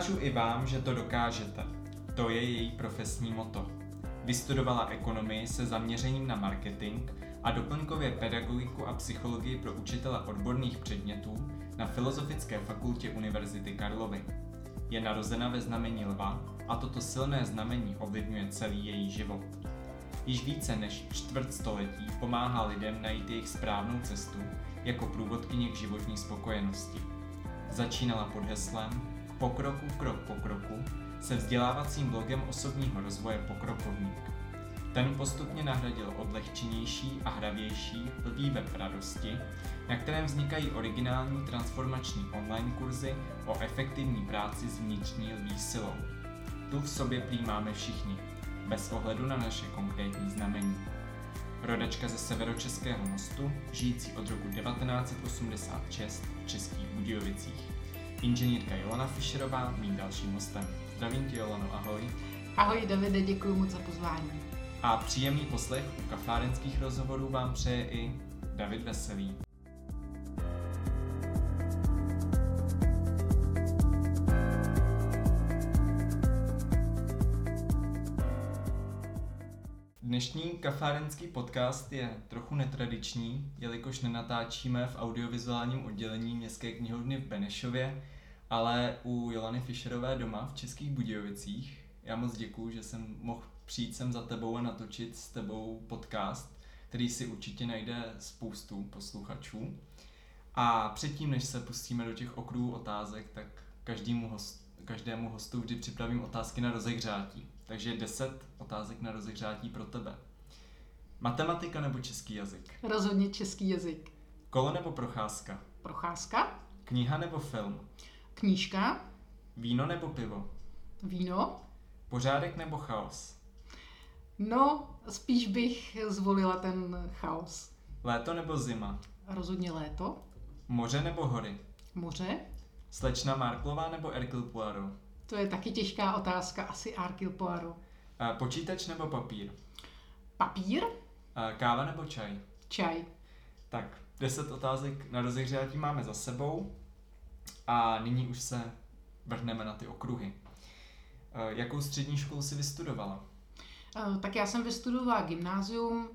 Ukážu i vám, že to dokážete. To je její profesní moto. Vystudovala ekonomii se zaměřením na marketing a doplňkově pedagogiku a psychologii pro učitele odborných předmětů na Filozofické fakultě Univerzity Karlovy. Je narozena ve znamení lva a toto silné znamení ovlivňuje celý její život. Již více než čtvrt století pomáhá lidem najít jejich správnou cestu jako průvodkyně k životní spokojenosti. Začínala pod heslem Pokroku krok po kroku se vzdělávacím blogem osobního rozvoje Pokrokovník. Ten postupně nahradil odlehčenější a hravější lvý web radosti, na kterém vznikají originální transformační online kurzy o efektivní práci s vnitřní lví silou. Tu v sobě prý máme všichni, bez ohledu na naše konkrétní znamení. Rodačka ze severočeského mostu, žijící od roku 1986 v Českých Budějovicích. Inženýrka Jolana Fischerová, mým dalším hostem. Zdravím tě, Jolano, ahoj. Ahoj, Davide, děkuji moc za pozvání. A příjemný poslech u kafárenských rozhovorů vám přeje i David Veselý. Dnešní kafárenský podcast je trochu netradiční, jelikož nenatáčíme v audiovizuálním oddělení Městské knihovny v Benešově, ale u Jolany Fischerové doma v Českých Budějovicích. Já moc děkuju, že jsem mohl přijít sem za tebou a natočit s tebou podcast, který si určitě najde spoustu posluchačů. A předtím, než se pustíme do těch okruhů otázek, tak každému, host, každému hostu vždy připravím otázky na rozehřátí. Takže 10 otázek na rozehřátí pro tebe. Matematika nebo český jazyk? Rozhodně český jazyk. Kolo nebo procházka? Procházka. Kniha nebo film? Knížka. Víno nebo pivo? Víno. Pořádek nebo chaos? No, spíš bych zvolila ten chaos. Léto nebo zima? Rozhodně léto. Moře nebo hory? Moře. Slečna Marklová nebo Erkil Poirot? To je taky těžká otázka, asi Arkil Poirot. A počítač nebo papír? Papír. A káva nebo čaj? Čaj. Tak, 10 otázek na rozehřátí máme za sebou a nyní už se vrhneme na ty okruhy. Jakou střední školu si vystudovala? Tak já jsem vystudovala gymnázium,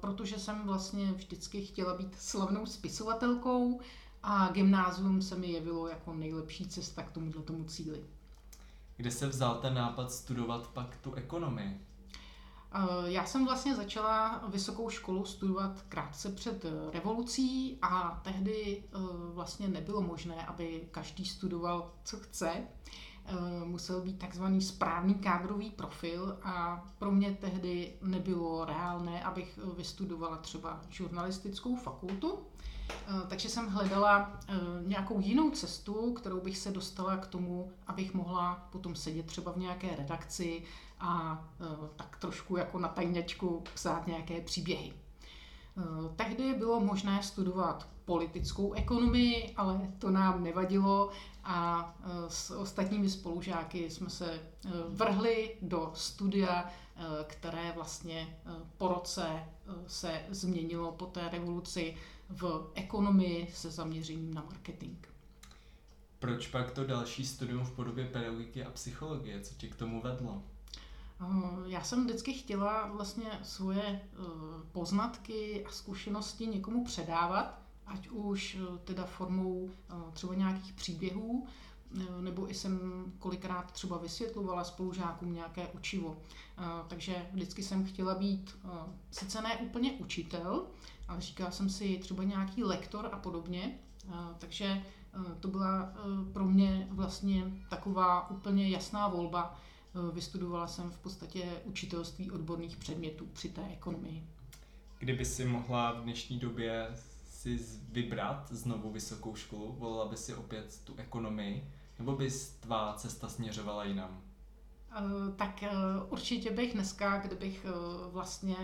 protože jsem vlastně vždycky chtěla být slavnou spisovatelkou a gymnázium se mi jevilo jako nejlepší cesta k tomuto tomu cíli. Kde se vzal ten nápad studovat pak tu ekonomii? Já jsem vlastně začala vysokou školu studovat krátce před revolucí a tehdy vlastně nebylo možné, aby každý studoval, co chce. Musel být takzvaný správný kádrový profil a pro mě tehdy nebylo reálné, abych vystudovala třeba žurnalistickou fakultu. Takže jsem hledala nějakou jinou cestu, kterou bych se dostala k tomu, abych mohla potom sedět třeba v nějaké redakci a tak trošku jako na tajňačku psát nějaké příběhy. Tehdy bylo možné studovat politickou ekonomii, ale to nám nevadilo a s ostatními spolužáky jsme se vrhli do studia, které vlastně po roce se změnilo po té revoluci v ekonomii se zaměřením na marketing. Proč pak to další studium v podobě pedagogiky a psychologie? Co tě k tomu vedlo? Já jsem vždycky chtěla vlastně svoje poznatky a zkušenosti někomu předávat, ať už teda formou třeba nějakých příběhů, nebo i jsem kolikrát třeba vysvětlovala spolužákům nějaké učivo. Takže vždycky jsem chtěla být sice ne úplně učitel, ale říkala jsem si třeba nějaký lektor a podobně. Takže to byla pro mě vlastně taková úplně jasná volba. Vystudovala jsem v podstatě učitelství odborných předmětů při té ekonomii. Kdyby si mohla v dnešní době si vybrat znovu vysokou školu, volila by si opět tu ekonomii, nebo bys tvá cesta směřovala jinam? Tak určitě bych dneska, kdybych vlastně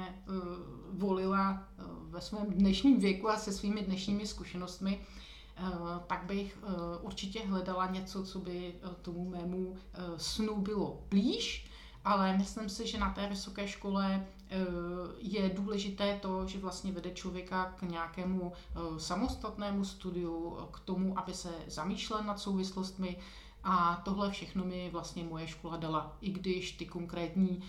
volila ve svém dnešním věku a se svými dnešními zkušenostmi, tak bych určitě hledala něco, co by tomu mému snu bylo blíž, ale myslím si, že na té vysoké škole je důležité to, že vlastně vede člověka k nějakému samostatnému studiu, k tomu, aby se zamýšlel nad souvislostmi A tohle všechno mi vlastně moje škola dala, i když ty konkrétní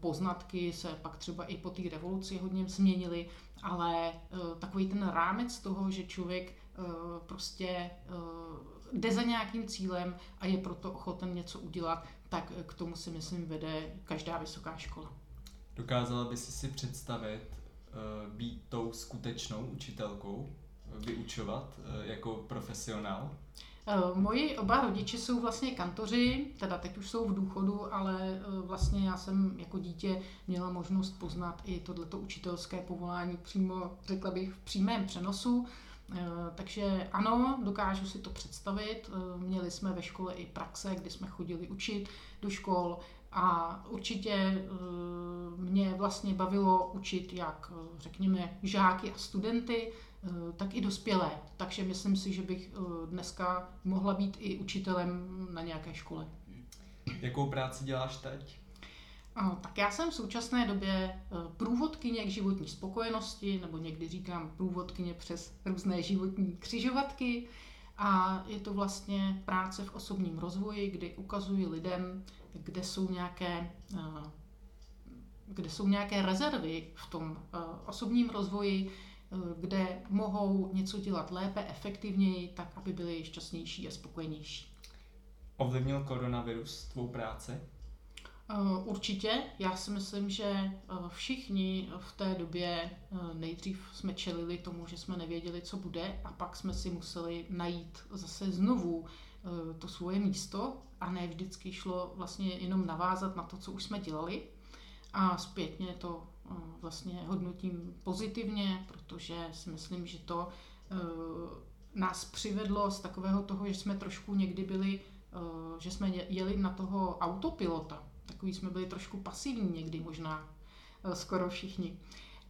poznatky se pak třeba i po té revoluci hodně změnily, ale takový ten rámec toho, že člověk prostě jde za nějakým cílem a je proto ochoten něco udělat, tak k tomu si myslím vede každá vysoká škola. Dokázala by si si představit být tou skutečnou učitelkou, vyučovat jako profesionál? Uh, moji oba rodiče jsou vlastně kantoři, teda teď už jsou v důchodu, ale uh, vlastně já jsem jako dítě měla možnost poznat i tohleto učitelské povolání přímo, řekla bych, v přímém přenosu. Eh, takže ano, dokážu si to představit. Eh, měli jsme ve škole i praxe, kdy jsme chodili učit do škol a určitě eh, mě vlastně bavilo učit jak, řekněme, žáky a studenty, tak i dospělé. Takže myslím si, že bych dneska mohla být i učitelem na nějaké škole. Jakou práci děláš teď? Tak já jsem v současné době e, průvodkyně k životní spokojenosti, nebo někdy říkám průvodkyně přes různé životní křižovatky. A je to vlastně práce v osobním rozvoji, kdy ukazuji lidem, kde jsou nějaké, kde jsou nějaké rezervy v tom osobním rozvoji, kde mohou něco dělat lépe, efektivněji, tak aby byli šťastnější a spokojenější. Ovlivnil koronavirus tvou práci? Eh, určitě. Já si myslím, že eh, všichni v té době eh, nejdřív jsme čelili tomu, že jsme nevěděli, co bude a pak jsme si museli najít zase znovu to svoje místo a ne vždycky šlo vlastně jenom navázat na to, co už jsme dělali. A zpětně to vlastně hodnotím pozitivně, protože si myslím, že to nás přivedlo z takového toho, že jsme trošku někdy byli, že jsme jeli na toho autopilota, Takový jsme byli trošku pasivní někdy možná, eh, skoro všichni.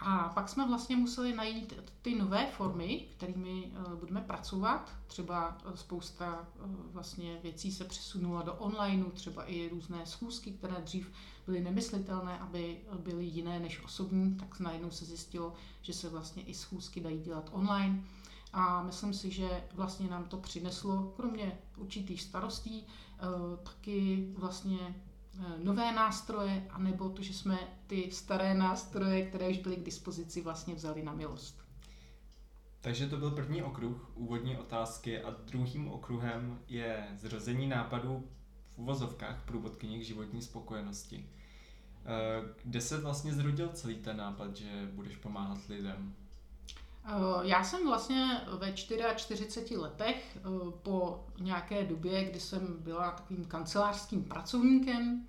A pak jsme vlastně museli najít ty nové formy, kterými eh, budeme pracovat. Třeba eh, spousta vlastně věcí se přesunula do onlineu, třeba i různé schůzky, které dřív byly nemyslitelné, aby byly jiné než osobní, tak najednou se zjistilo, že se vlastně i schůzky dají dělat online. A myslím si, že vlastně nám to přineslo, kromě určitých starostí, taky vlastně Eh, nové nástroje, anebo to, že jsme ty staré nástroje, které už byly k dispozici, vlastně vzali na milost. Takže to byl první okruh, úvodní otázky a druhým okruhem je zrození nápadů v uvozovkách průvodkyně k životní spokojenosti. Eh, kde se vlastně zrodil celý ten nápad, že budeš pomáhat lidem? Eh, já jsem vlastně ve 44 letech eh, po nějaké době, kdy jsem byla takovým kancelářským pracovníkem,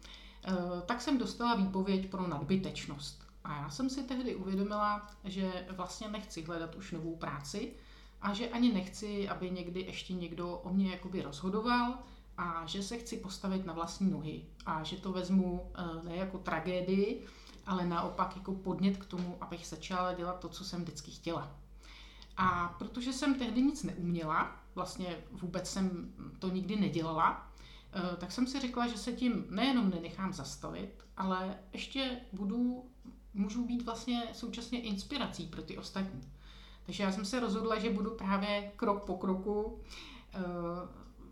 eh, tak jsem dostala výpověď pro nadbytečnost. A já jsem si tehdy uvědomila, že vlastně nechci hledat už novou práci a že ani nechci, aby někdy ještě někdo o mě jakoby rozhodoval a že se chci postavit na vlastní nohy a že to vezmu ne jako tragédii, ale naopak jako podnět k tomu, abych začala dělat to, co jsem vždycky chtěla. A protože jsem tehdy nic neuměla, vlastně vůbec jsem to nikdy nedělala, eh, tak jsem si řekla, že se tím nejenom nenechám zastavit, ale ještě budu, můžu být vlastně současně inspirací pro ty ostatní. Takže já jsem se rozhodla, že budu právě krok po kroku uh,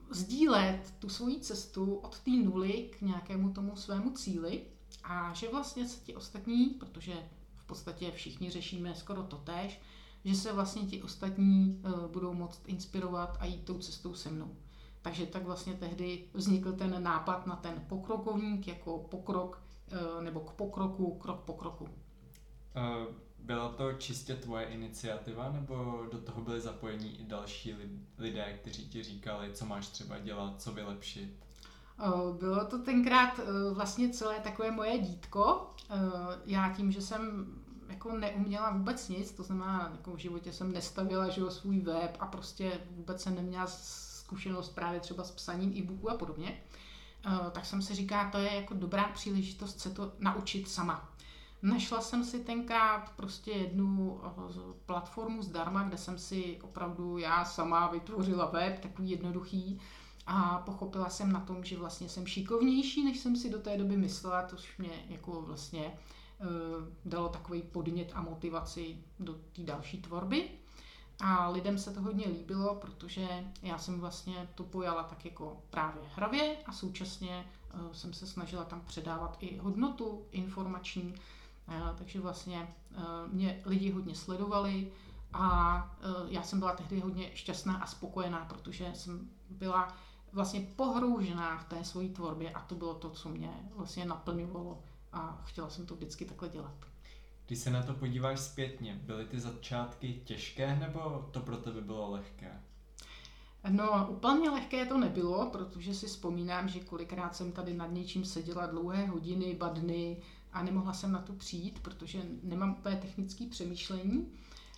sdílet tu svoji cestu od té nuly k nějakému tomu svému cíli a že vlastně se ti ostatní, protože v podstatě všichni řešíme skoro to tež, že se vlastně ti ostatní uh, budou moct inspirovat a jít tou cestou se mnou. Takže tak vlastně tehdy vznikl ten nápad na ten pokrokovník jako pokrok uh, nebo k pokroku, krok po kroku. Uh, byla to čistě tvoje iniciativa nebo do toho byly zapojení i další lidé, kteří ti říkali, co máš třeba dělat, co vylepšit? Bylo to tenkrát vlastně celé takové moje dítko. Já tím, že jsem jako neuměla vůbec nic, to znamená, jako v životě jsem nestavila že svůj web a prostě vůbec jsem neměla zkušenost právě třeba s psaním e-booků a podobně, uh, tak jsem si říká, to je jako dobrá příležitost se to naučit sama. Našla jsem si tenkrát prostě jednu eh, platformu zdarma, kde jsem si opravdu já sama vytvořila web, takový jednoduchý, a pochopila jsem na tom, že vlastně jsem šikovnější, než jsem si do té doby myslela, to už mě jako vlastně Eh, dalo takový podnět a motivaci do té další tvorby. A lidem se to hodně líbilo, protože já jsem vlastně to pojala tak jako právě hravě a současně uh, jsem se snažila tam předávat i hodnotu informační, uh, takže vlastně mě lidi hodně sledovali a já jsem byla tehdy hodně šťastná a spokojená, protože jsem byla vlastně pohroužená v té své tvorbě a to bylo to, co mě vlastně naplňovalo a chtěla jsem to vždycky takhle dělat. Když se na to podíváš zpětně, byly ty začátky těžké nebo to pro tebe bylo lehké? No, úplně lehké to nebylo, protože si vzpomínám, že kolikrát jsem tady nad něčím seděla dlouhé hodiny, ba dny a nemohla jsem na to přijít, protože nemám úplně technické přemýšlení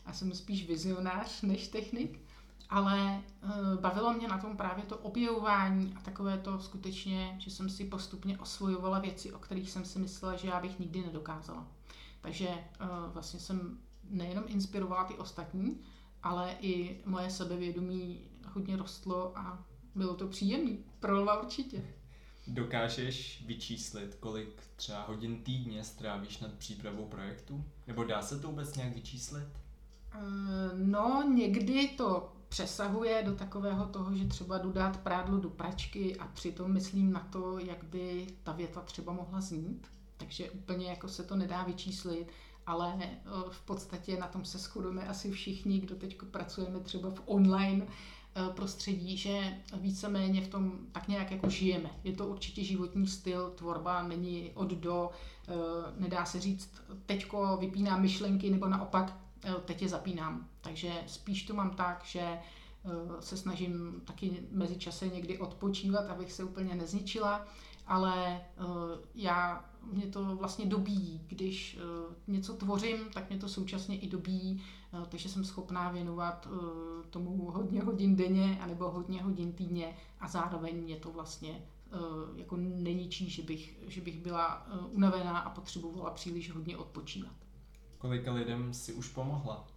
a jsem spíš vizionář než technik ale uh, bavilo mě na tom právě to objevování a takové to skutečně, že jsem si postupně osvojovala věci, o kterých jsem si myslela, že já bych nikdy nedokázala. Takže uh, vlastně jsem nejenom inspirovala ty ostatní, ale i moje sebevědomí hodně rostlo a bylo to příjemné. Pro lva určitě. Dokážeš vyčíslit, kolik třeba hodin týdně strávíš nad přípravou projektu? Nebo dá se to vůbec nějak vyčíslit? No, někdy to přesahuje do takového toho, že třeba jdu dát prádlo do pračky a přitom myslím na to, jak by ta věta třeba mohla znít. Takže úplně jako se to nedá vyčíslit, ale eh, v podstatě na tom se shodujeme asi všichni, kdo teď pracujeme třeba v online eh, prostředí, že víceméně v tom tak nějak jako žijeme. Je to určitě životní styl, tvorba není od do, eh, nedá se říct, teďko vypínám myšlenky nebo naopak teď je zapínám. Takže spíš to mám tak, že eh, se snažím taky mezi čase někdy odpočívat, abych se úplně nezničila, ale eh, já, mě to vlastně dobíjí. Když eh, něco tvořím, tak mě to současně i dobíjí, takže jsem schopná věnovat tomu hodně hodin denně, anebo hodně hodin týdně a zároveň mě to vlastně jako neničí, že bych, že bych byla unavená a potřebovala příliš hodně odpočívat. Kolika lidem si už pomohla?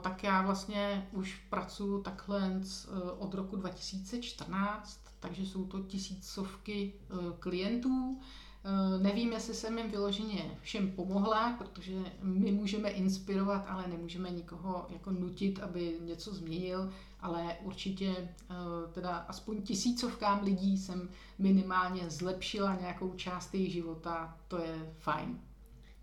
tak já vlastně už pracuji takhle e, od roku 2014, takže jsou to tisícovky e, klientů. E, nevím, jestli jsem jim vyloženě všem pomohla, protože my můžeme inspirovat, ale nemůžeme nikoho jako nutit, aby něco změnil, ale určitě teda aspoň tisícovkám lidí jsem minimálně zlepšila nějakou část jejich života, to je fajn.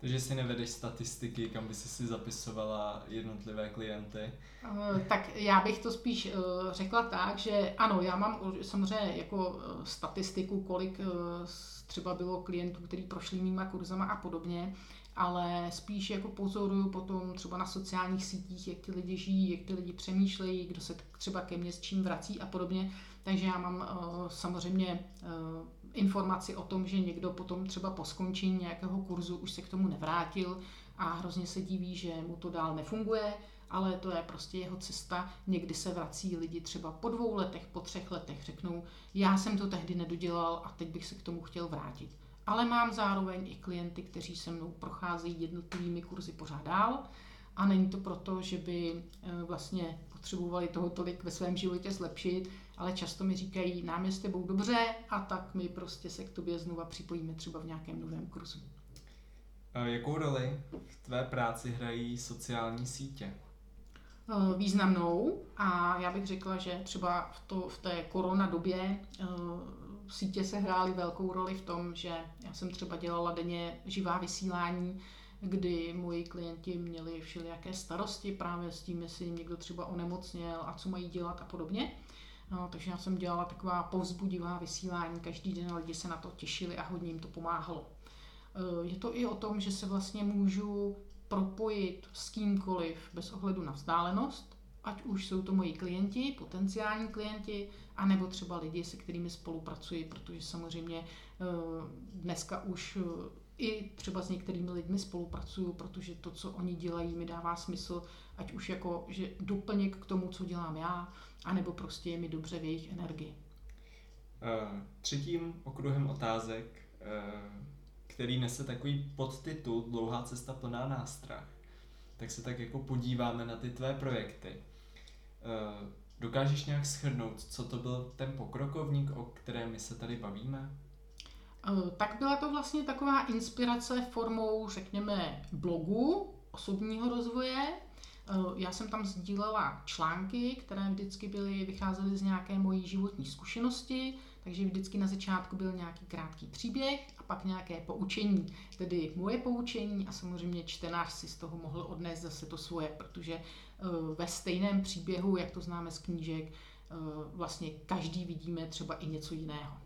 Takže si nevedeš statistiky, kam by si si zapisovala jednotlivé klienty? Uh, tak já bych to spíš uh, řekla tak, že ano, já mám samozřejmě jako uh, statistiku, kolik třeba bylo klientů, kteří prošli mýma kurzama a podobně, ale spíš jako pozoruju potom třeba na sociálních sítích, jak ty lidi žijí, jak ty lidi přemýšlejí, kdo se třeba ke mně s čím vrací a podobně. Takže já mám samozřejmě informaci o tom, že někdo potom třeba po skončení nějakého kurzu už se k tomu nevrátil a hrozně se diví, že mu to dál nefunguje, ale to je prostě jeho cesta. Někdy se vrací lidi třeba po dvou letech, po třech letech, řeknou, já jsem to tehdy nedodělal a teď bych se k tomu chtěl vrátit. Ale mám zároveň i klienty, kteří se mnou procházejí jednotlivými kurzy pořád dál a není to proto, že by eh, vlastně potřebovali toho tolik ve svém životě zlepšit, ale často mi říkají, nám je s tebou dobře a tak my prostě se k tobě znova připojíme třeba v nějakém novém kurzu. Jakou roli v tvé práci hrají sociální sítě? Významnou a já bych řekla, že třeba v, to, v té korona době sítě se hrály velkou roli v tom, že já jsem třeba dělala denně živá vysílání, kdy moji klienti měli všelijaké starosti právě s tím, jestli jim někdo třeba onemocněl a co mají dělat a podobně. No, takže já jsem dělala taková povzbudivá vysílání každý den lidi se na to těšili a hodně jim to pomáhalo. Eh, je to i o tom, že se vlastně můžu propojit s kýmkoliv bez ohledu na vzdálenost, ať už jsou to moji klienti, potenciální klienti, anebo třeba lidi, se kterými spolupracuji, protože samozřejmě eh, dneska už eh, i třeba s některými lidmi spolupracuju, protože to, co oni dělají, mi dává smysl, ať už jako, že doplněk k tomu, co dělám já, anebo prostě je mi dobře v jejich energii. Uh, třetím okruhem otázek, uh, který nese takový podtitul Dlouhá cesta plná nástrah, tak se tak jako podíváme na ty tvé projekty. Uh, dokážeš nějak shrnout, co to byl ten pokrokovník, o kterém my se tady bavíme? Tak byla to vlastně taková inspirace formou, řekněme, blogu, osobního rozvoje, Já jsem tam sdílela články, které vždycky byly, vycházely z nějaké mojí životní zkušenosti, takže vždycky na začátku byl nějaký krátký příběh a pak nějaké poučení, tedy moje poučení a samozřejmě čtenář si z toho mohl odnést zase to svoje, protože ve stejném příběhu, jak to známe z knížek, vlastně každý vidíme třeba i něco jiného.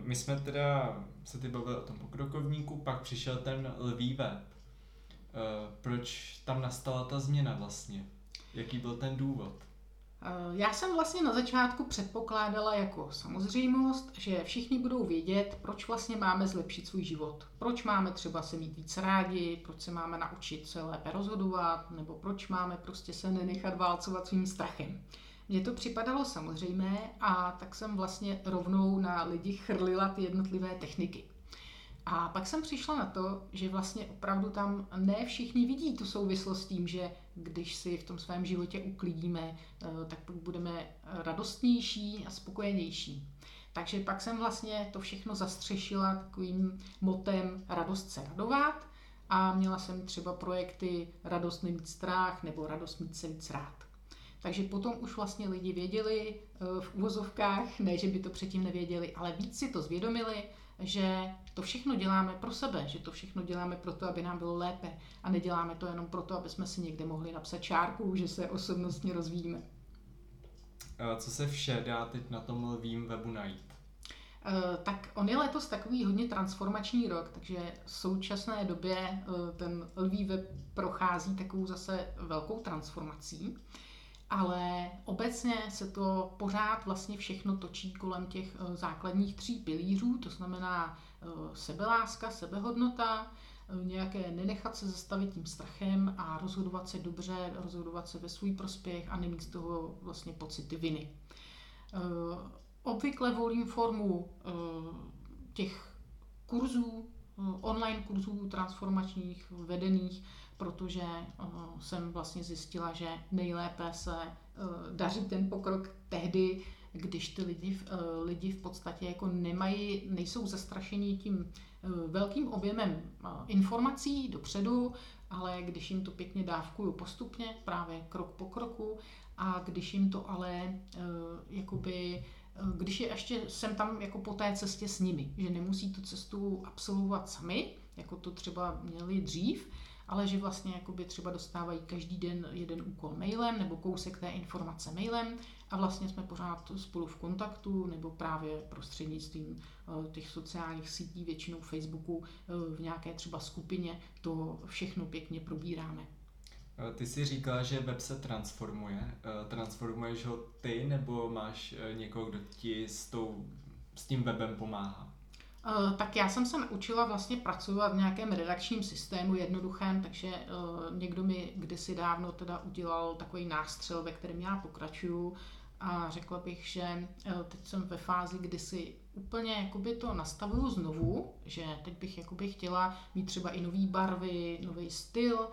My jsme teda se ty bavili o tom pokrokovníku, pak přišel ten lví web. Proč tam nastala ta změna vlastně? Jaký byl ten důvod? Já jsem vlastně na začátku předpokládala jako samozřejmost, že všichni budou vědět, proč vlastně máme zlepšit svůj život. Proč máme třeba se mít víc rádi, proč se máme naučit se lépe rozhodovat, nebo proč máme prostě se nenechat válcovat svým strachem. Mně to připadalo samozřejmé a tak jsem vlastně rovnou na lidi chrlila ty jednotlivé techniky. A pak jsem přišla na to, že vlastně opravdu tam ne všichni vidí tu souvislost s tím, že když si v tom svém životě uklidíme, eh, tak budeme radostnější a spokojenější. Takže pak jsem vlastně to všechno zastřešila takovým motem radost se radovat a měla jsem třeba projekty radost nemít strach nebo radost mít se víc rád. Takže potom už vlastně lidi věděli eh, v úvozovkách, ne, že by to předtím nevěděli, ale víc si to zvědomili, že to všechno děláme pro sebe, že to všechno děláme proto, aby nám bylo lépe a neděláme to jenom proto, aby jsme si někde mohli napsat čárku, že se osobnostně rozvíjíme. Co se vše dá teď na tom lvím webu najít? Eh, tak on je letos takový hodně transformační rok, takže v současné době eh, ten lví web prochází takovou zase velkou transformací ale obecně se to pořád vlastně všechno točí kolem těch eh, základních tří pilířů, to znamená eh, sebeláska, sebehodnota, eh, nějaké nenechat se zastavit tím strachem a rozhodovat se dobře, rozhodovat se ve svůj prospěch a nemít z toho vlastně pocity viny. Obvykle volím formu těch kurzů, online kurzů transformačních, vedených protože uh, jsem vlastně zjistila, že nejlépe se uh, daří ten pokrok tehdy, když ty lidi, uh, lidi v podstatě jako nemají, nejsou zastrašení tím velkým objemem informací dopředu, ale když jim to pěkně dávkuju postupně, právě krok po kroku, a když jim to ale jakoby když je ještě jsem tam jako po té cestě s nimi, že nemusí tu cestu absolvovat sami, jako to třeba měli dřív, ale že vlastně jakoby třeba dostávají každý den jeden úkol mailem nebo kousek té informace mailem a vlastně jsme pořád spolu v kontaktu nebo právě prostřednictvím eh, těch sociálních sítí, většinou Facebooku, eh, v nějaké třeba skupině to všechno pěkně probíráme. Eh, ty jsi říkala, že web se transformuje. Transformuješ ho ty nebo máš někoho, kdo ti s, tou, s tím webem pomáhá? Uh, tak já jsem se naučila vlastně pracovat v nějakém redakčním systému jednoduchém, takže uh, někdo mi kdysi dávno teda udělal takový nástřel, ve kterém já pokračuju. A řekla bych, že uh, teď jsem ve fázi, kdy si úplně jakoby to nastavuju znovu, že teď bych jakoby chtěla mít třeba i nové barvy, nový styl,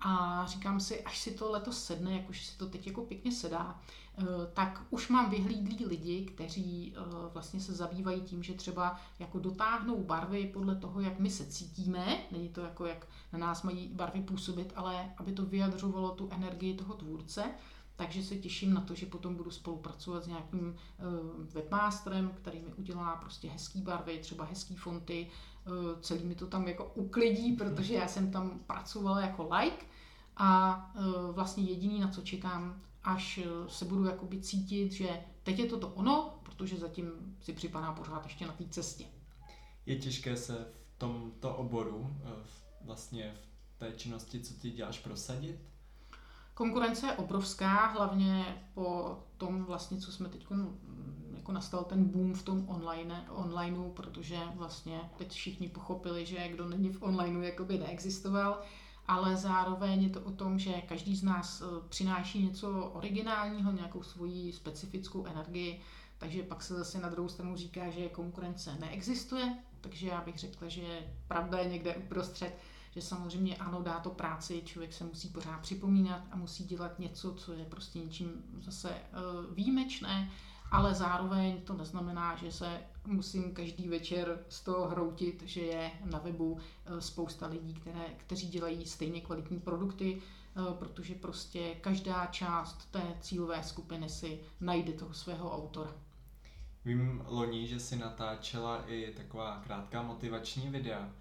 a říkám si, až si to letos sedne, jak už si to teď jako pěkně sedá, eh, tak už mám vyhlídlí lidi, kteří eh, vlastně se zabývají tím, že třeba jako dotáhnou barvy podle toho, jak my se cítíme, není to jako jak na nás mají barvy působit, ale aby to vyjadřovalo tu energii toho tvůrce, takže se těším na to, že potom budu spolupracovat s nějakým eh, webmasterem, který mi udělá prostě hezký barvy, třeba hezký fonty, celý mi to tam jako uklidí, protože já jsem tam pracovala jako like. A vlastně jediný, na co čekám, až e, se budu jakoby cítit, že teď je to to ono, protože zatím si připadá pořád ještě na té cestě. Je těžké se v tomto oboru, e, vlastně v té činnosti, co ty děláš, prosadit? Konkurence je obrovská, hlavně po tom vlastně, co jsme teď jako nastal ten boom v tom online, onlineu, protože vlastně teď všichni pochopili, že kdo není v onlineu, jakoby neexistoval ale zároveň je to o tom, že každý z nás eh, přináší něco originálního, nějakou svoji specifickou energii, takže pak se zase na druhou stranu říká, že konkurence neexistuje, takže já bych řekla, že pravda je někde uprostřed, že samozřejmě ano, dá to práci, člověk se musí pořád připomínat a musí dělat něco, co je prostě něčím zase eh, výjimečné, ale zároveň to neznamená, že se musím každý večer z toho hroutit, že je na webu eh, spousta lidí, které, kteří dělají stejně kvalitní produkty, protože prostě každá část té cílové skupiny si najde toho svého autora. Vím loni, že si natáčela i taková krátká motivační videa.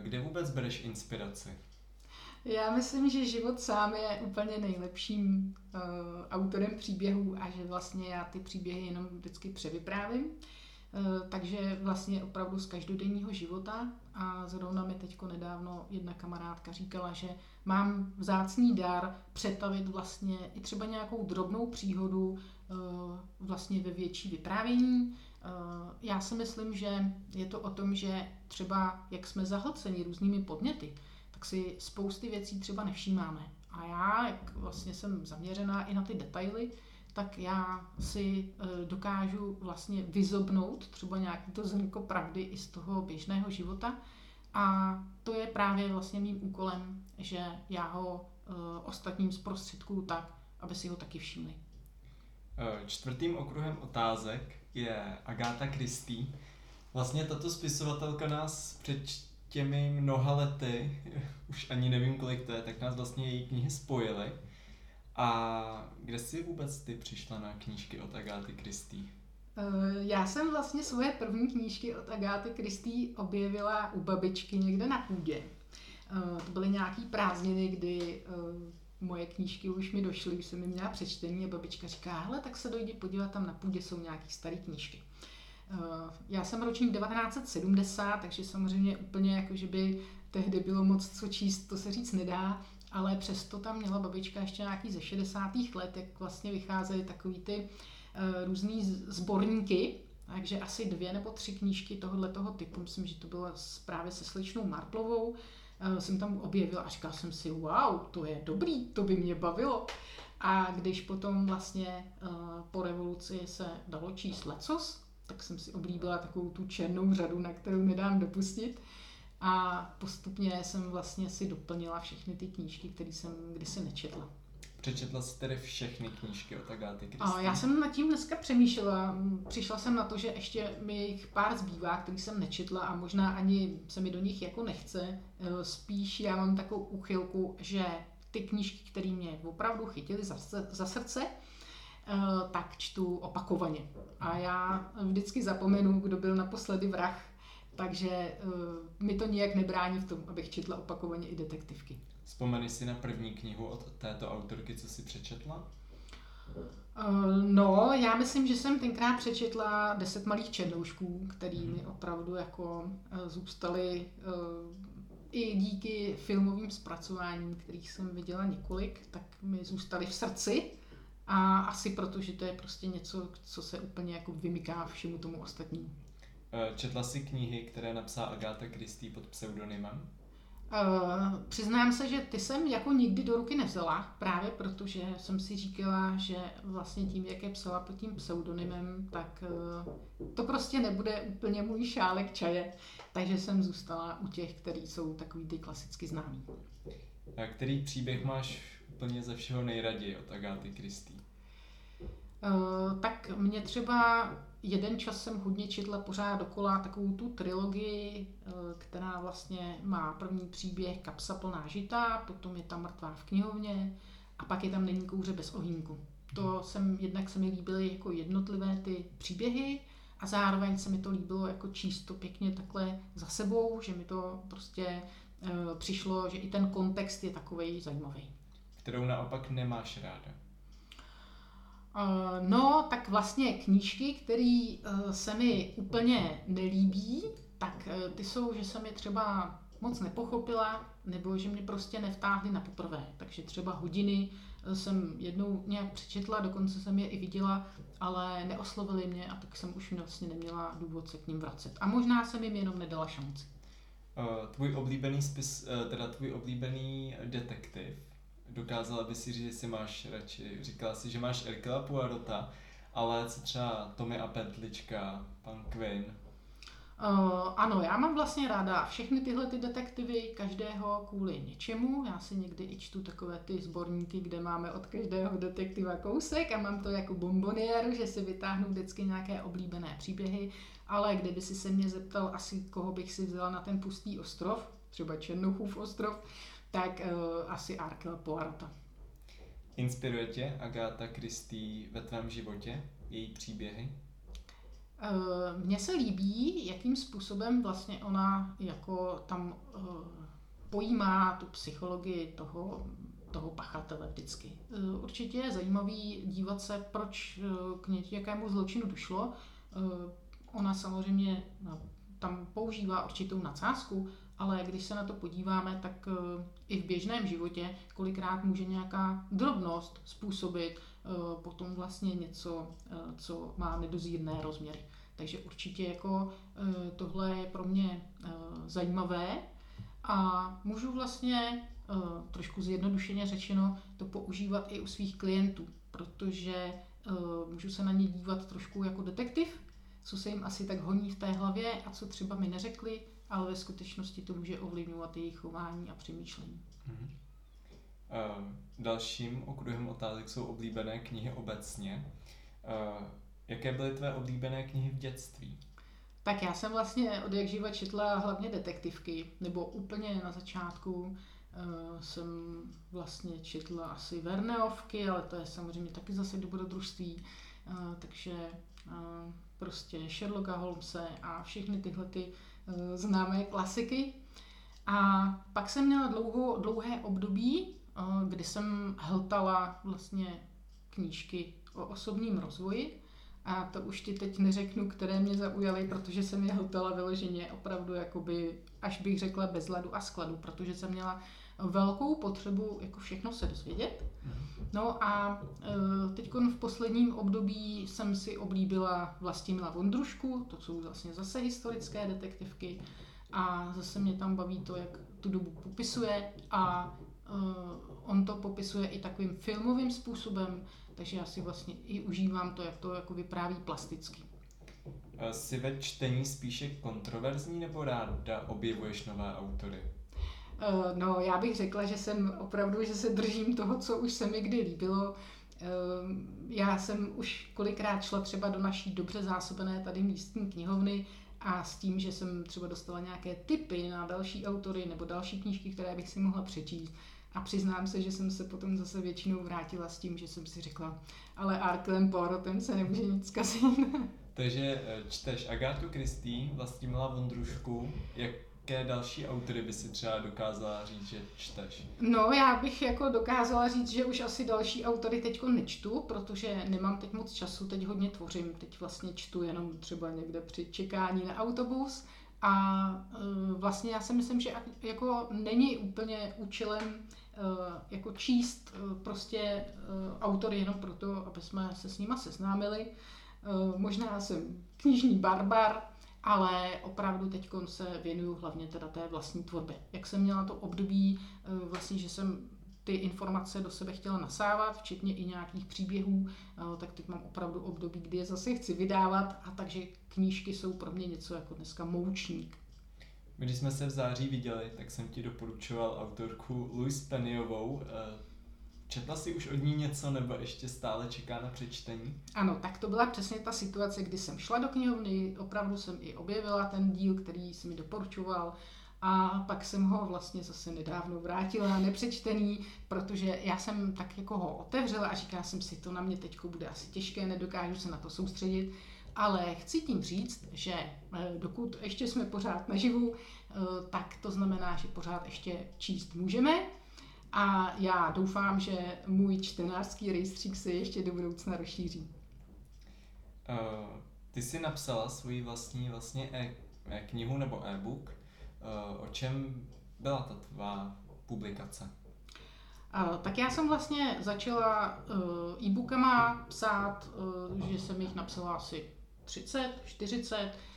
Kde vůbec bereš inspiraci? Já myslím, že život sám je úplně nejlepším uh, autorem příběhů a že vlastně já ty příběhy jenom vždycky převyprávím. Uh, takže vlastně opravdu z každodenního života a zrovna mi teďko nedávno jedna kamarádka říkala, že mám vzácný dar přetavit vlastně i třeba nějakou drobnou příhodu uh, vlastně ve větší vyprávění. Já si myslím, že je to o tom, že třeba jak jsme zahlceni různými podněty, si spousty věcí třeba nevšímáme. A já, jak vlastně jsem zaměřená i na ty detaily, tak já si e, dokážu vlastně vyzobnout třeba nějaký to zrnko pravdy i z toho běžného života. A to je právě vlastně mým úkolem, že já ho e, ostatním zprostředkuju tak, aby si ho taky všimli. E, čtvrtým okruhem otázek je Agáta Christie. Vlastně tato spisovatelka nás před těmi mnoha lety, už ani nevím kolik to je, tak nás vlastně její knihy spojily. A kde jsi vůbec ty přišla na knížky od Agáty Christie? Eh, já jsem vlastně svoje první knížky od Agáty Christie objevila u babičky někde na půdě. Eh, to byly nějaký prázdniny, kdy eh, moje knížky už mi došly, už jsem mi měla přečtení a babička říká, hele, tak se dojdi podívat, tam na půdě jsou nějaké staré knížky. Eh, já jsem ročník 1970, takže samozřejmě úplně jako, že by tehdy bylo moc co číst, to se říct nedá, ale přesto tam měla babička ještě nějaký ze 60. let, jak vlastně vycházely takový ty uh, různý sborníky, takže asi dvě nebo tři knížky tohohle toho typu, myslím, že to bylo právě se slečnou Marplovou, uh, jsem tam objevila a říkala jsem si, wow, to je dobrý, to by mě bavilo. A když potom vlastně po revoluci se dalo číst lecos, tak jsem si oblíbila takovou tu černou řadu, na kterou nedám dopustit. A postupně jsem vlastně si doplnila všechny ty knížky, které jsem kdysi nečetla. Přečetla jsi tedy všechny knížky od Agáty A já jsem nad tím dneska přemýšlela. Přišla jsem na to, že ještě mi jich pár zbývá, který jsem nečetla a možná ani se mi do nich jako nechce. Eh, spíš já mám takovou uchylku, že ty knížky, které mě opravdu chytily za, za srdce, tak čtu opakovaně. A já vždycky zapomenu, kdo byl naposledy vrah, takže uh, mi to nijak nebrání v tom, abych četla opakovaně i detektivky. Vzpomeneš si na první knihu od této autorky, co jsi přečetla? Uh, no, já myslím, že jsem tenkrát přečetla Deset malých černoušků, který hmm. mi opravdu jako zůstaly i díky filmovým zpracováním, kterých jsem viděla několik, tak mi zůstaly v srdci. A asi proto, že to je prostě něco, co se úplně jako vymyká všemu tomu ostatnímu. Eh, četla jsi knihy, které napsala Agáta Christie pod pseudonymem? Uh, přiznám se, že ty jsem jako nikdy do ruky nevzala, právě protože jsem si říkala, že vlastně tím, jak je psala pod tím pseudonymem, tak uh, to prostě nebude úplně můj šálek čaje, takže jsem zůstala u těch, který jsou takový ty klasicky známý. A který příběh máš úplně ze všeho nejraději od Agáty Christie? Uh, tak mě třeba jeden čas jsem hodně četla pořád dokola takovou tu trilogii, uh, která vlastně má první příběh Kapsa plná žita, potom je tam Mrtvá v knihovně a pak je tam Není kouře bez ohýnku. To jsem, jednak se mi líbily jako jednotlivé ty příběhy a zároveň se mi to líbilo jako číst to pěkně takhle za sebou, že mi to prostě uh, přišlo, že i ten kontext je takový zajímavý kterou naopak nemáš ráda? Uh, no, tak vlastně knížky, které uh, se mi úplně nelíbí, tak uh, ty jsou, že jsem je třeba moc nepochopila, nebo že mě prostě nevtáhly na poprvé. Takže třeba hodiny jsem jednou nějak přečetla, dokonce jsem je i viděla, ale neoslovili mě a tak jsem už vlastně neměla důvod se k ním vracet. A možná jsem jim jenom nedala šanci. Tvůj oblíbený spis, teda tvůj oblíbený detektiv, dokázala by si říct, jestli máš radši, říkala si, že máš Erkela Poirota, ale co třeba Tommy a Pentlička, pan Quinn? Uh, ano, já mám vlastně ráda všechny tyhle ty detektivy, každého kvůli něčemu. Já si někdy i čtu takové ty sborníky, kde máme od každého detektiva kousek a mám to jako bomboniéru, že si vytáhnu vždycky nějaké oblíbené příběhy, ale kdyby si se mě zeptal asi, koho bych si vzala na ten pustý ostrov, třeba Černouchův ostrov, tak uh, asi Arkela Poirota. Inspiruje tě Agáta Christie ve tvém životě, její příběhy? Uh, mně se líbí, jakým způsobem vlastně ona jako tam uh, pojímá tu psychologii toho, toho pachatele vždycky. Uh, určitě je zajímavý dívat se, proč uh, k nějakému zločinu došlo. Uh, ona samozřejmě no, tam používá určitou nadsázku, ale když se na to podíváme, tak eh, i v běžném životě kolikrát může nějaká drobnost způsobit eh, potom vlastně něco, eh, co má nedozírné rozměry. Takže určitě jako tohle je pro mě zajímavé a můžu vlastně trošku zjednodušeně řečeno to používat i u svých klientů, protože můžu se na ně dívat trošku jako detektiv, co se jim asi tak honí v té hlavě a co třeba mi neřekli, ale ve skutečnosti to může ovlivňovat jejich chování a přemýšlení. Mm-hmm. Uh, dalším okruhem otázek jsou oblíbené knihy obecně. Uh, jaké byly tvé oblíbené knihy v dětství? Tak já jsem vlastně od jak živa četla hlavně detektivky, nebo úplně na začátku uh, jsem vlastně četla asi Verneovky, ale to je samozřejmě taky zase dobrodružství, uh, takže uh, prostě Sherlocka Holmese a všechny tyhle ty Eh, známé klasiky. A pak jsem měla dlouho, dlouhé období, eh, kdy jsem hltala vlastně knížky o osobním rozvoji. A to už ti teď neřeknu, které mě zaujaly, protože jsem je hltala vyloženě opravdu jakoby, až bych řekla bez ladu a skladu, protože jsem měla velkou potřebu jako všechno se dozvědět. No a e, teď v posledním období jsem si oblíbila Vlastimila Vondrušku, to jsou vlastně zase historické detektivky a zase mě tam baví to, jak tu dobu popisuje a e, on to popisuje i takovým filmovým způsobem, takže já si vlastně i užívám to, jak to jako vypráví plasticky. Jsi ve čtení spíše kontroverzní nebo ráda objevuješ nové autory? Eh, no, já bych řekla, že jsem opravdu, že se držím toho, co už se mi kdy líbilo. Eh, já jsem už kolikrát šla třeba do naší dobře zásobené tady místní knihovny a s tím, že jsem třeba dostala nějaké tipy na další autory nebo další knížky, které bych si mohla přečíst. A přiznám se, že jsem se potom zase většinou vrátila s tím, že jsem si řekla, ale Arklem Porotem se nemůže nic zkazit. Takže eh, čteš Agátu Kristý, Vlastimila Vondrušku, jak jaké další autory by si třeba dokázala říct, že čteš? No, já bych jako dokázala říct, že už asi další autory teď nečtu, protože nemám teď moc času, teď hodně tvořím, teď vlastně čtu jenom třeba někde při čekání na autobus a uh, vlastně já si myslím, že jako není úplně účelem uh, jako číst uh, prostě autory jenom proto, aby jsme se s nima seznámili. Možná jsem knižní barbar, ale opravdu teď se věnuju hlavně teda té vlastní tvorbě. Jak jsem měla to období, eh, vlastně, že jsem ty informace do sebe chtěla nasávat, včetně i nějakých příběhů, eh, tak teď mám opravdu období, kdy je zase chci vydávat a takže knížky jsou pro mě něco jako dneska moučník. Když jsme se v září viděli, tak jsem ti doporučoval autorku Louise Pennyovou, eh, Četla si už od ní něco nebo ještě stále čeká na přečtení? Ano, tak to byla přesně ta situace, kdy jsem šla do knihovny, opravdu jsem i objevila ten díl, který si mi doporučoval a pak jsem ho vlastně zase nedávno vrátila nepřečtený, protože já jsem tak jako ho otevřela a říkala jsem si, to na mě teď bude asi těžké, nedokážu se na to soustředit, ale chci tím říct, že eh, dokud ještě jsme pořád naživu, eh, tak to znamená, že pořád ještě číst můžeme, a já doufám, že můj čtenářský rejstřík se ještě do budoucna rozšíří. Uh, ty jsi napsala svoji vlastní vlastně e- e-knihu nebo e-book. Uh, o čem byla ta tvá publikace? Uh, tak já jsem vlastně začala e-bookama psát, že jsem jich napsala asi 30, 40, Eh,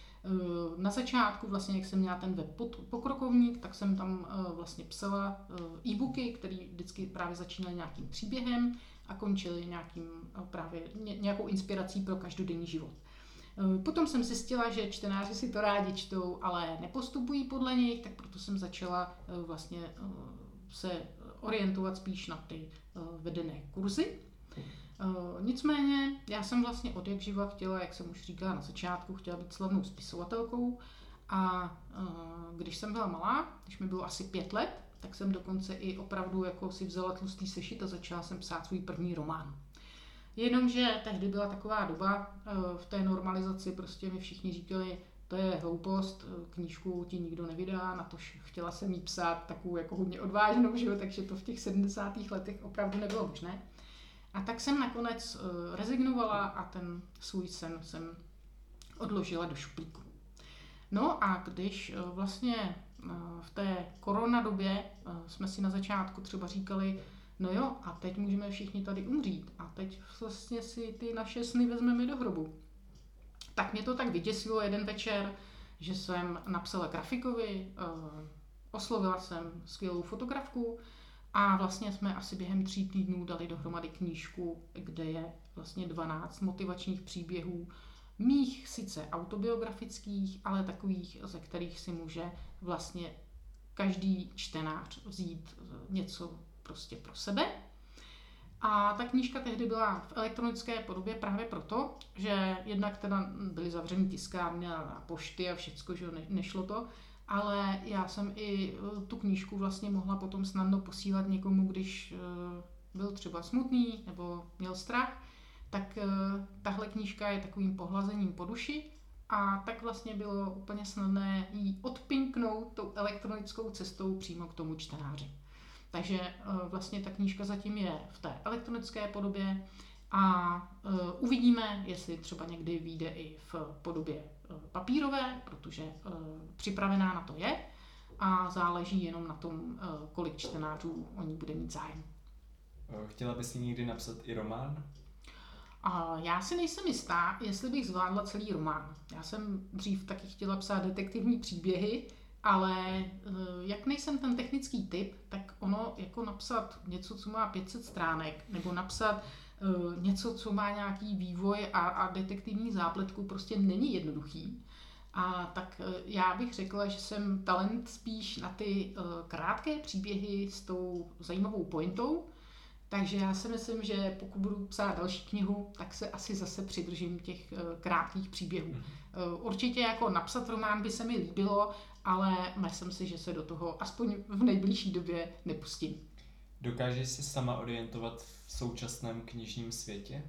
na začátku, vlastně, jak jsem měla ten web pokrokovník, tak jsem tam eh, vlastně psala eh, e-booky, které vždycky právě začínaly nějakým příběhem a končily nějakým právě nějakou inspirací pro každodenní život. Potom jsem zjistila, že čtenáři si to rádi čtou, ale nepostupují podle nich, tak proto jsem začala vlastně se orientovat spíš na ty vedené kurzy. Uh, nicméně, já jsem vlastně od jak živa chtěla, jak jsem už říkala na začátku, chtěla být slavnou spisovatelkou a uh, když jsem byla malá, když mi bylo asi pět let, tak jsem dokonce i opravdu jako si vzala tlustý sešit a začala jsem psát svůj první román. Jenomže tehdy byla taková doba eh, v té normalizaci, prostě mi všichni říkali, to je hloupost, eh, knížku ti nikdo nevydá, na to chtěla jsem jí psát takovou jako hodně odvážnou, že jo, takže to v těch 70. letech opravdu nebylo možné. A tak jsem nakonec eh, rezignovala a ten svůj sen jsem odložila do šuplíku. No a když vlastně v té koronadobě jsme si na začátku třeba říkali, no jo, a teď můžeme všichni tady umřít a teď vlastně si ty naše sny vezmeme do hrobu. Tak mě to tak vyděsilo jeden večer, že jsem napsala grafikovi, eh, oslovila jsem skvělou fotografku a vlastně jsme asi během tří týdnů dali dohromady knížku, kde je vlastně 12 motivačních příběhů, mých sice autobiografických, ale takových, ze kterých si může vlastně každý čtenář vzít něco prostě pro sebe. A ta knížka tehdy byla v elektronické podobě právě proto, že jednak teda byly zavřený tiskárny a pošty a všecko, že ne, nešlo to, ale já jsem i eh, tu knížku vlastně mohla potom snadno posílat někomu, když eh, byl třeba smutný nebo měl strach, tak eh, tahle knížka je takovým pohlazením po duši a tak vlastně bylo úplně snadné jí odpinknout tou elektronickou cestou přímo k tomu čtenáři. Takže vlastně ta knížka zatím je v té elektronické podobě a uvidíme, jestli třeba někdy vyjde i v podobě papírové, protože připravená na to je a záleží jenom na tom, kolik čtenářů o ní bude mít zájem. Chtěla bys si někdy napsat i román? A já si nejsem jistá, jestli bych zvládla celý román. Já jsem dřív taky chtěla psát detektivní příběhy, ale eh, jak nejsem ten technický typ, tak ono jako napsat něco, co má 500 stránek, nebo napsat něco, co má nějaký vývoj a, a detektivní zápletku, prostě není jednoduchý. A tak uh, já bych řekla, že jsem talent spíš na ty uh, krátké příběhy s tou zajímavou pointou, takže já si myslím, že pokud budu psát další knihu, tak se asi zase přidržím těch krátkých příběhů. Mhm. Určitě jako napsat román by se mi líbilo, ale myslím si, že se do toho aspoň v nejbližší době nepustím. Dokážeš se sama orientovat v současném knižním světě?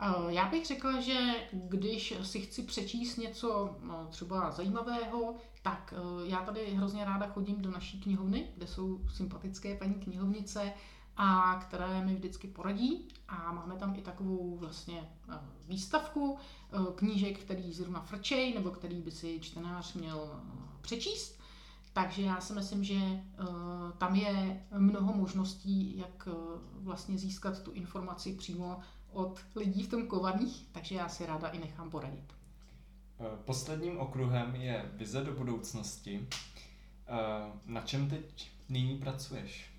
Eh, já bych řekla, že když si chci přečíst něco no, třeba zajímavého, tak eh, já tady hrozně ráda chodím do naší knihovny, kde jsou sympatické paní knihovnice a které mi vždycky poradí a máme tam i takovou vlastně eh, výstavku knížek, který zrovna frčej nebo který by si čtenář měl přečíst. Takže já si myslím, že uh, tam je mnoho možností, jak uh, vlastně získat tu informaci přímo od lidí v tom kovaných, takže já si ráda i nechám poradit. Eh, posledním okruhem je vize do budoucnosti. Na čem teď nyní pracuješ?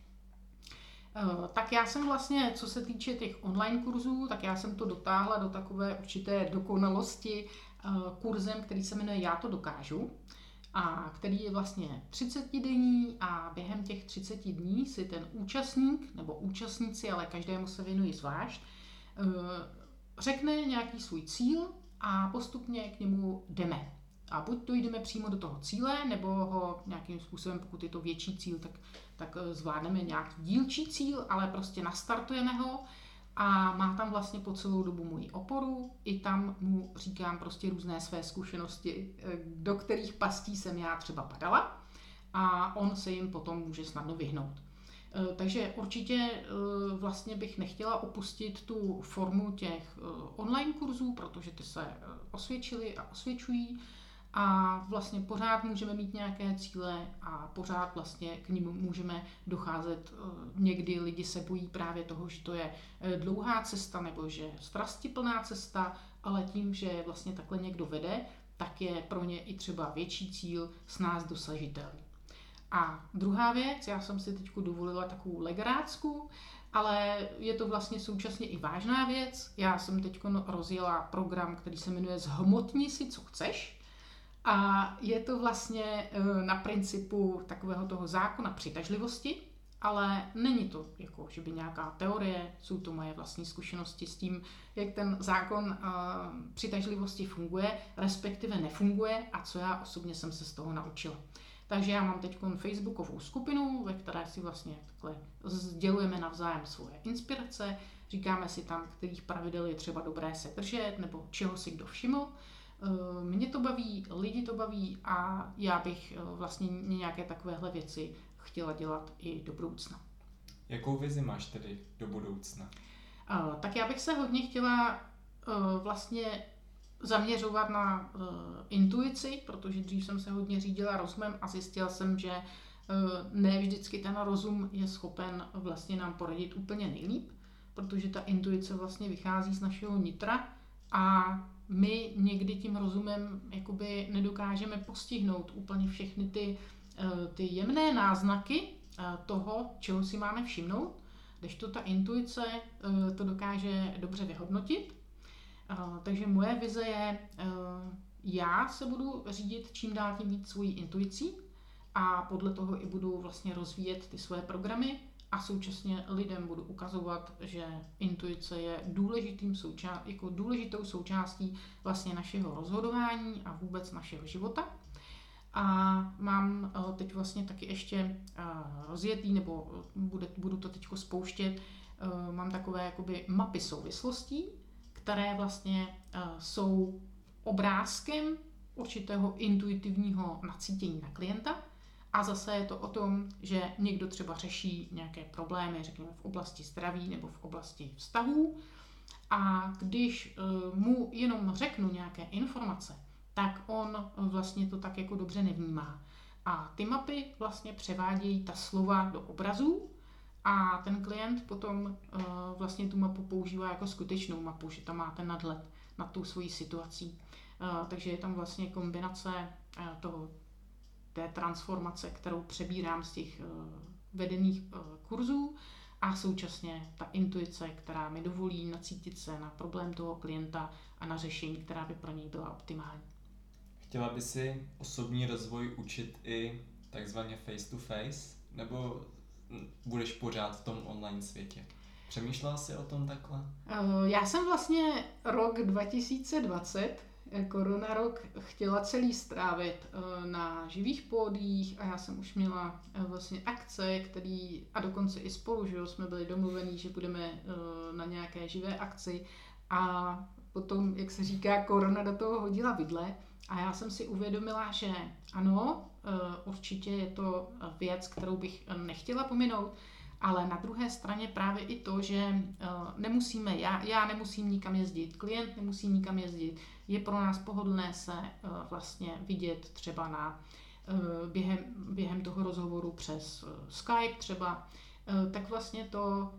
Tak já jsem vlastně, co se týče těch online kurzů, tak já jsem to dotáhla do takové určité dokonalosti kurzem, který se jmenuje Já to dokážu a který je vlastně 30 denní a během těch 30 dní si ten účastník nebo účastníci, ale každému se věnují zvlášť, eh, řekne nějaký svůj cíl a postupně k němu jdeme. A buď to jdeme přímo do toho cíle, nebo ho nějakým způsobem, pokud je to větší cíl, tak, tak eh, zvládneme nějaký dílčí cíl, ale prostě nastartujeme ho a má tam vlastně po celou dobu moji oporu. I tam mu říkám prostě různé své zkušenosti, eh, do kterých pastí jsem já třeba padala a on se jim potom může snadno vyhnout. Eh, takže určitě eh, vlastně bych nechtěla opustit tu formu těch online kurzů, protože ty se osvědčily a osvědčují a vlastně pořád můžeme mít nějaké cíle a pořád vlastně k ním můžeme docházet. Eh, někdy lidi se bojí právě toho, že to je eh, dlouhá cesta nebo že strastiplná cesta, ale tím, že vlastně takhle někdo vede, tak je pro ně i třeba větší cíl s nás dosažitelný. A druhá věc, já jsem si teď dovolila takovou legrácku, ale je to vlastně současně i vážná věc. Já jsem teď rozjela program, který se jmenuje Zhmotni si, co chceš. A je to vlastně eh, na principu takového toho zákona přitažlivosti. ale není to jako, že by nějaká teorie, jsou to moje vlastní zkušenosti s tím, jak ten zákon uh, přitažlivosti funguje, respektive nefunguje a co já osobně jsem se z toho naučila. Takže já mám teď Facebookovou skupinu, ve které si vlastně takhle sdělujeme navzájem svoje inspirace, říkáme si tam, kterých pravidel je třeba dobré se držet, nebo čeho si kdo všiml. Eh, mě to baví, lidi to baví a já bych eh, vlastně nějaké takovéhle věci chtěla dělat i do budoucna. Jakou vizi máš tedy do budoucna? Uh, tak já bych se hodně chtěla vlastně zaměřovat na intuici, protože dřív jsem se hodně řídila rozumem a zjistila jsem, že ne vždycky ten rozum je schopen vlastně nám poradit úplně nejlíp, protože ta intuice vlastně vychází z našeho nitra a my někdy tím rozumem jakoby nedokážeme postihnout úplně všechny ty Eh, ty jemné náznaky eh, toho, čeho si máme všimnout, to ta intuice eh, to dokáže dobře vyhodnotit. Takže moje vize je, já se budu řídit čím dál tím víc svojí intuicí a podle toho i budu vlastně rozvíjet ty své programy a současně lidem budu ukazovat, že intuice je důležitým souča- jako důležitou součástí vlastně našeho rozhodování a vůbec našeho života. A mám eh, teď vlastně taky ještě eh, rozjetý, nebo eh, bude, budu to teď spouštět, mám takové jakoby mapy souvislostí, které vlastně jsou obrázkem určitého intuitivního nacítění na klienta. A zase je to o tom, že někdo třeba řeší nějaké problémy, řekněme v oblasti zdraví nebo v oblasti vztahů. A když mu jenom řeknu nějaké informace, tak on vlastně to tak jako dobře nevnímá. A ty mapy vlastně převádějí ta slova do obrazů a ten klient potom uh, vlastně tu mapu používá jako skutečnou mapu, že tam má ten nadhled nad tou svojí situací. Uh, takže je tam vlastně kombinace toho, té transformace, kterou přebírám z těch uh, vedených uh, kurzů a současně ta intuice, která mi dovolí nacítit se na problém toho klienta a na řešení, která by pro něj byla optimální. Chtěla by si osobní rozvoj učit i takzvaně face to face, nebo budeš pořád v tom online světě? Přemýšlela jsi o tom takhle? Eh, já jsem vlastně rok 2020, eh, korona rok, chtěla celý strávit eh, na živých pódích a já jsem už měla vlastně akce, který, a dokonce i spolu, že jsme byli domluvení, že budeme na nějaké živé akci. A potom, jak se říká, korona do toho hodila vidle a já jsem si uvědomila, že ano, eh, určitě je to věc, kterou bych eh, nechtěla pominout, ale na druhé straně právě i to, že eh, nemusíme, já, já nemusím nikam jezdit, klient nemusí nikam jezdit, je pro nás pohodlné se vlastně vidět třeba na během, během toho rozhovoru přes Skype třeba, tak vlastně to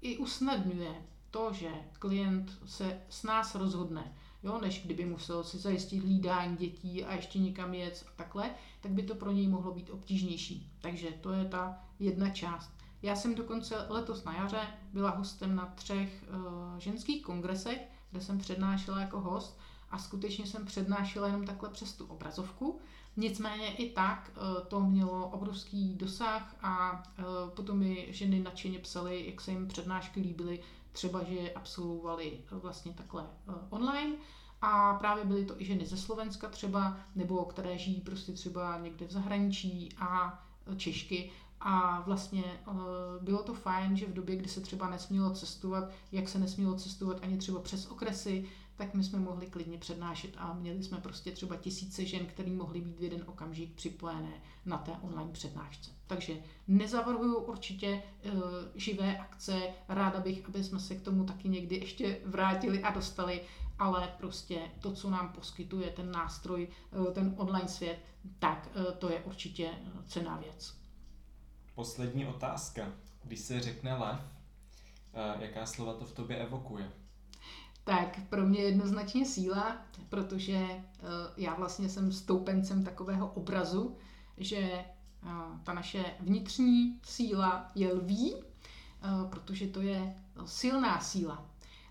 i usnadňuje to, že klient se s nás rozhodne, jo, než kdyby musel si zajistit hlídání dětí a ještě někam jet a takhle, tak by to pro něj mohlo být obtížnější. Takže to je ta jedna část. Já jsem dokonce letos na jaře byla hostem na třech uh, ženských kongresech, kde jsem přednášela jako host a skutečně jsem přednášela jenom takhle přes tu obrazovku. Nicméně i tak uh, to mělo obrovský dosah a uh, potom mi ženy nadšeně psaly, jak se jim přednášky líbily, třeba, že absolvovali vlastně takhle eh, online a právě byly to i ženy ze Slovenska třeba, nebo které žijí prostě třeba někde v zahraničí a eh, Češky a vlastně eh, bylo to fajn, že v době, kdy se třeba nesmělo cestovat, jak se nesmělo cestovat ani třeba přes okresy, tak my jsme mohli klidně přednášet a měli jsme prostě třeba tisíce žen, které mohly být v jeden okamžik připojené na té online přednášce. Takže nezavrhuju určitě uh, živé akce, ráda bych, aby jsme se k tomu taky někdy ještě vrátili a dostali, ale prostě to, co nám poskytuje ten nástroj, uh, ten online svět, tak to je určitě cená věc. Poslední otázka. Když se řekne lev, jaká slova to v tobě evokuje? tak pro mě jednoznačně síla, protože uh, já vlastně jsem stoupencem takového obrazu, že uh, ta naše vnitřní síla je lví, protože to je silná síla.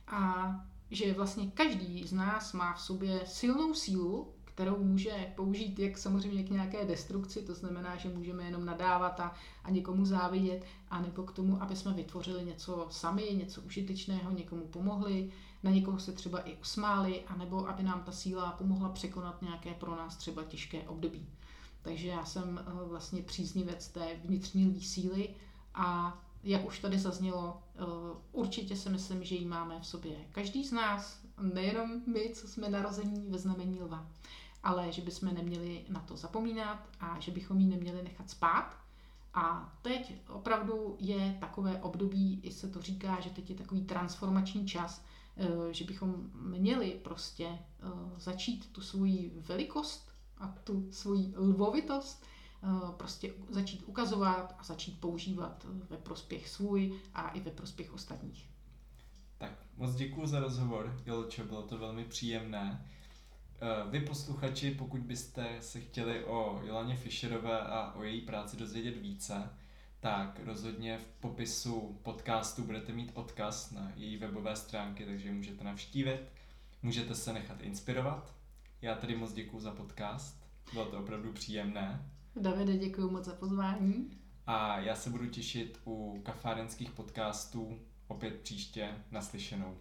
A že vlastně každý z nás má v sobě silnou sílu, kterou může použít jak samozřejmě k nějaké destrukci, to znamená, že můžeme jenom nadávat a, a někomu závidět, anebo k tomu, aby jsme vytvořili něco sami, něco užitečného, někomu pomohli, na někoho se třeba i usmáli, anebo aby nám ta síla pomohla překonat nějaké pro nás třeba těžké období. Takže já jsem eh, vlastně příznivec té vnitřní síly a jak už tady zaznělo, eh, určitě si myslím, že ji máme v sobě každý z nás, nejenom my, co jsme narození ve znamení lva, ale že bychom neměli na to zapomínat a že bychom ji neměli nechat spát. A teď opravdu je takové období, i se to říká, že teď je takový transformační čas, eh, že bychom měli prostě eh, začít tu svoji velikost a tu svoji lvovitost Eh, prostě začít ukazovat a začít používat ve prospěch svůj a i ve prospěch ostatních. Tak moc děkuji za rozhovor, Jolčo, bylo to velmi příjemné. Eh, vy posluchači, pokud byste se chtěli o Jolaně Fischerové a o její práci dozvědět více, tak rozhodně v popisu podcastu budete mít odkaz na její webové stránky, takže můžete navštívit, můžete se nechat inspirovat. Já tady moc děkuji za podcast, bylo to opravdu příjemné. Davide, děkuji moc za pozvání. A já se budu těšit u kafárenských podcastů opět příště naslyšenou.